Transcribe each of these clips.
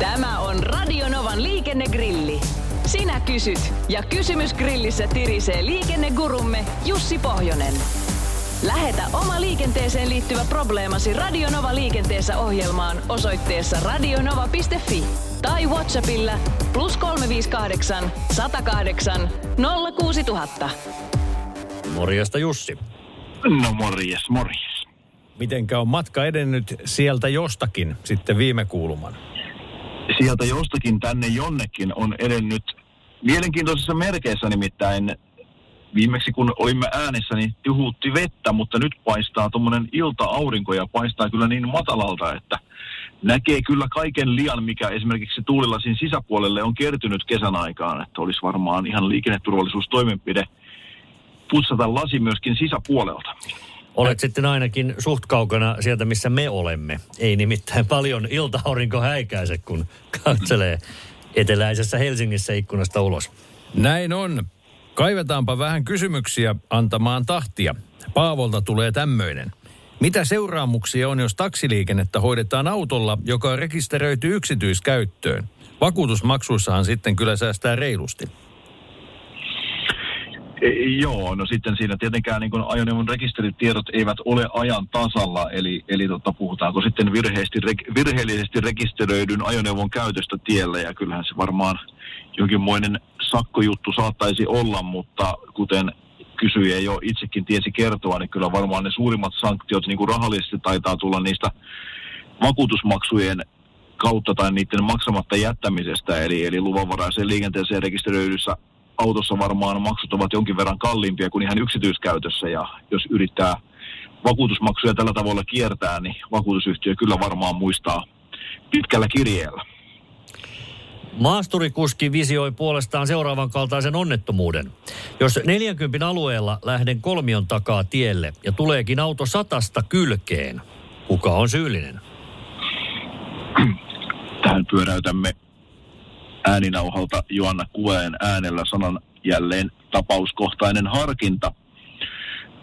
Tämä on Radionovan liikennegrilli. Sinä kysyt ja kysymys grillissä tirisee liikennegurumme Jussi Pohjonen. Lähetä oma liikenteeseen liittyvä probleemasi Radionova liikenteessä ohjelmaan osoitteessa radionova.fi tai Whatsappilla plus 358 108 06000. Morjesta Jussi. No morjes, morjes. Mitenkä on matka edennyt sieltä jostakin sitten viime kuuluman? Sieltä jostakin tänne jonnekin on edennyt mielenkiintoisissa merkeissä nimittäin. Viimeksi kun olimme äänessä, niin tihuutti vettä, mutta nyt paistaa tuommoinen ilta-aurinko ja paistaa kyllä niin matalalta, että näkee kyllä kaiken lian, mikä esimerkiksi tuulilasin sisäpuolelle on kertynyt kesän aikaan. Että olisi varmaan ihan liikenneturvallisuustoimenpide putsata lasi myöskin sisäpuolelta. Olet sitten ainakin suht kaukana sieltä, missä me olemme. Ei nimittäin paljon ilta-aurinko häikäise, kun katselee eteläisessä Helsingissä ikkunasta ulos. Näin on. Kaivetaanpa vähän kysymyksiä antamaan tahtia. Paavolta tulee tämmöinen. Mitä seuraamuksia on, jos taksiliikennettä hoidetaan autolla, joka rekisteröity yksityiskäyttöön? Vakuutusmaksuissahan sitten kyllä säästää reilusti. E, Joo, no sitten siinä tietenkään niin ajoneuvon rekisteritiedot eivät ole ajan tasalla, eli, eli tota, puhutaanko sitten virheellisesti, virheellisesti rekisteröidyn ajoneuvon käytöstä tiellä, ja kyllähän se varmaan jonkinmoinen sakkojuttu saattaisi olla, mutta kuten kysyjä jo itsekin tiesi kertoa, niin kyllä varmaan ne suurimmat sanktiot niin kuin rahallisesti taitaa tulla niistä vakuutusmaksujen kautta tai niiden maksamatta jättämisestä, eli, eli luvanvaraiseen liikenteeseen rekisteröidyssä autossa varmaan maksut ovat jonkin verran kalliimpia kuin ihan yksityiskäytössä, ja jos yrittää vakuutusmaksuja tällä tavalla kiertää, niin vakuutusyhtiö kyllä varmaan muistaa pitkällä kirjeellä. Maasturikuski visioi puolestaan seuraavan kaltaisen onnettomuuden. Jos 40 alueella lähden kolmion takaa tielle ja tuleekin auto satasta kylkeen, kuka on syyllinen? Tähän pyöräytämme ääninauhalta Joanna Kueen äänellä sanan jälleen tapauskohtainen harkinta.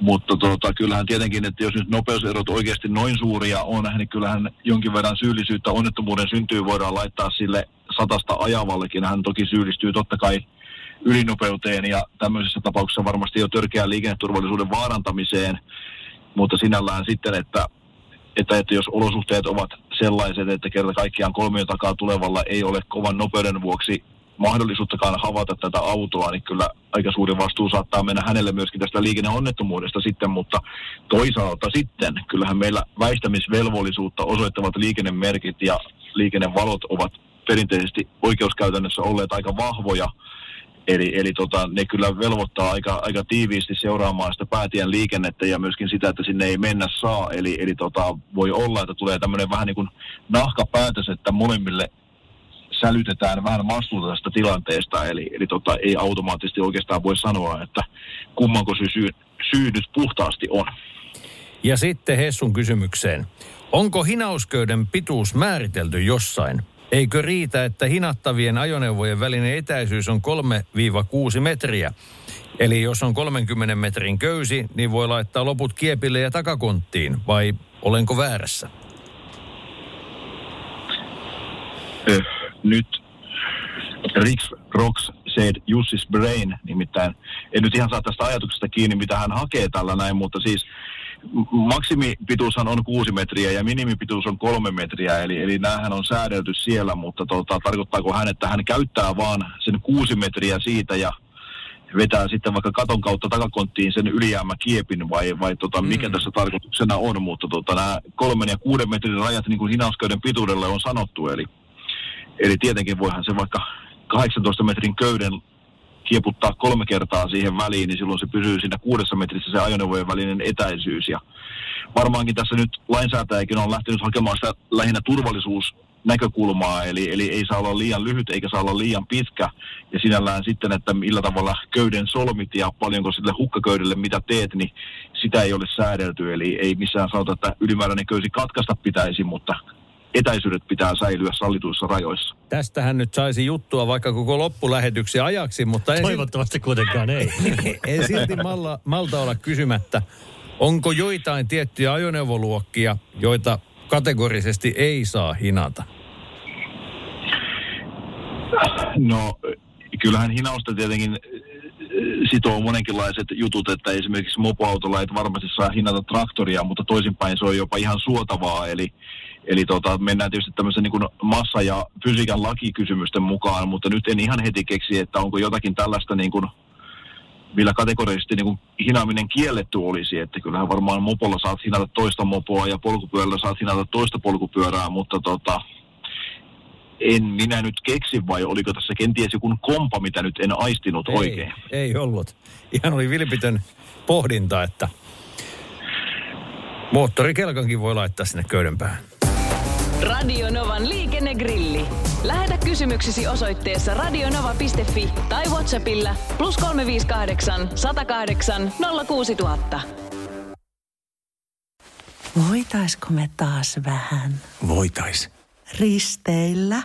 Mutta tota, kyllähän tietenkin, että jos nyt nopeuserot oikeasti noin suuria on, niin kyllähän jonkin verran syyllisyyttä onnettomuuden syntyy voidaan laittaa sille satasta ajavallekin. Hän toki syyllistyy totta kai ylinopeuteen ja tämmöisessä tapauksessa varmasti jo törkeään liikenneturvallisuuden vaarantamiseen. Mutta sinällään sitten, että, että, että jos olosuhteet ovat sellaiset, että kerta kaikkiaan kolmion takaa tulevalla ei ole kovan nopeuden vuoksi mahdollisuuttakaan havaita tätä autoa, niin kyllä aika suuri vastuu saattaa mennä hänelle myöskin tästä liikenneonnettomuudesta sitten, mutta toisaalta sitten kyllähän meillä väistämisvelvollisuutta osoittavat liikennemerkit ja liikennevalot ovat perinteisesti oikeuskäytännössä olleet aika vahvoja, Eli, eli tota, ne kyllä velvoittaa aika, aika tiiviisti seuraamaan sitä päätien liikennettä ja myöskin sitä, että sinne ei mennä saa. Eli, eli tota, voi olla, että tulee tämmöinen vähän niin kuin nahkapäätös, että molemmille sälytetään vähän vastuuta tästä tilanteesta. Eli, eli tota, ei automaattisesti oikeastaan voi sanoa, että kummanko se syy, syy nyt puhtaasti on. Ja sitten Hessun kysymykseen. Onko hinausköyden pituus määritelty jossain? Eikö riitä, että hinattavien ajoneuvojen välinen etäisyys on 3-6 metriä? Eli jos on 30 metrin köysi, niin voi laittaa loput kiepille ja takakonttiin, vai olenko väärässä? Öh, nyt Rix Rocks said Jussis Brain, nimittäin en nyt ihan saa tästä ajatuksesta kiinni, mitä hän hakee tällä näin, mutta siis maksimipituushan on kuusi metriä ja minimipituus on kolme metriä, eli, eli näähän on säädelty siellä, mutta tota, tarkoittaako hän, että hän käyttää vaan sen kuusi metriä siitä ja vetää sitten vaikka katon kautta takakonttiin sen ylijäämäkiepin vai, vai tota, mikä mm. tässä tarkoituksena on, mutta tota, nämä kolmen ja kuuden metrin rajat niin kuin hinausköyden pituudelle on sanottu, eli, eli tietenkin voihan se vaikka 18 metrin köyden kieputtaa kolme kertaa siihen väliin, niin silloin se pysyy siinä kuudessa metrissä se ajoneuvojen välinen etäisyys. Ja varmaankin tässä nyt lainsäätäjäkin on lähtenyt hakemaan sitä lähinnä turvallisuus näkökulmaa, eli, eli ei saa olla liian lyhyt eikä saa olla liian pitkä. Ja sinällään sitten, että millä tavalla köyden solmit ja paljonko sille hukkaköydelle mitä teet, niin sitä ei ole säädelty. Eli ei missään sanota, että ylimääräinen köysi katkaista pitäisi, mutta etäisyydet pitää säilyä sallituissa rajoissa. Tästähän nyt saisi juttua vaikka koko loppulähetyksi ajaksi, mutta en, Toivottavasti kuitenkaan ei. en silti malla, malta olla kysymättä, onko joitain tiettyjä ajoneuvoluokkia, joita kategorisesti ei saa hinata? No, kyllähän hinausta tietenkin äh, sitoo monenkinlaiset jutut, että esimerkiksi mopoautolla et varmasti saa hinata traktoria, mutta toisinpäin se on jopa ihan suotavaa, eli Eli tota, mennään tietysti tämmöisen niin massa- ja fysiikan lakikysymysten mukaan, mutta nyt en ihan heti keksi, että onko jotakin tällaista, niin kuin, millä kategorisesti niin kuin hinaaminen kielletty olisi. Että kyllähän varmaan mopolla saat hinata toista mopoa ja polkupyörällä saat hinata toista polkupyörää, mutta tota, en minä nyt keksi vai oliko tässä kenties joku kompa, mitä nyt en aistinut ei, oikein. Ei ollut. Ihan oli vilpitön pohdinta, että moottorikelkankin voi laittaa sinne köyden päähän. Radio Novan liikennegrilli. Lähetä kysymyksesi osoitteessa radionova.fi tai Whatsappilla plus 358 108 06000. Voitaisko me taas vähän Voitais. risteillä?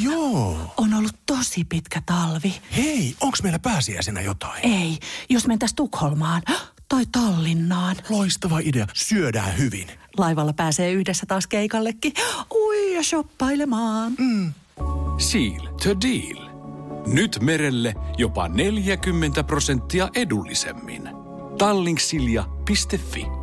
Joo. On ollut tosi pitkä talvi. Hei, onks meillä pääsiäisenä jotain? Ei, jos mentäis Tukholmaan tai Tallinnaan. Loistava idea. Syödään hyvin. Laivalla pääsee yhdessä taas keikallekin. Ui ja shoppailemaan. Seal to deal. Nyt merelle jopa 40 prosenttia edullisemmin. Tallingsilja.fi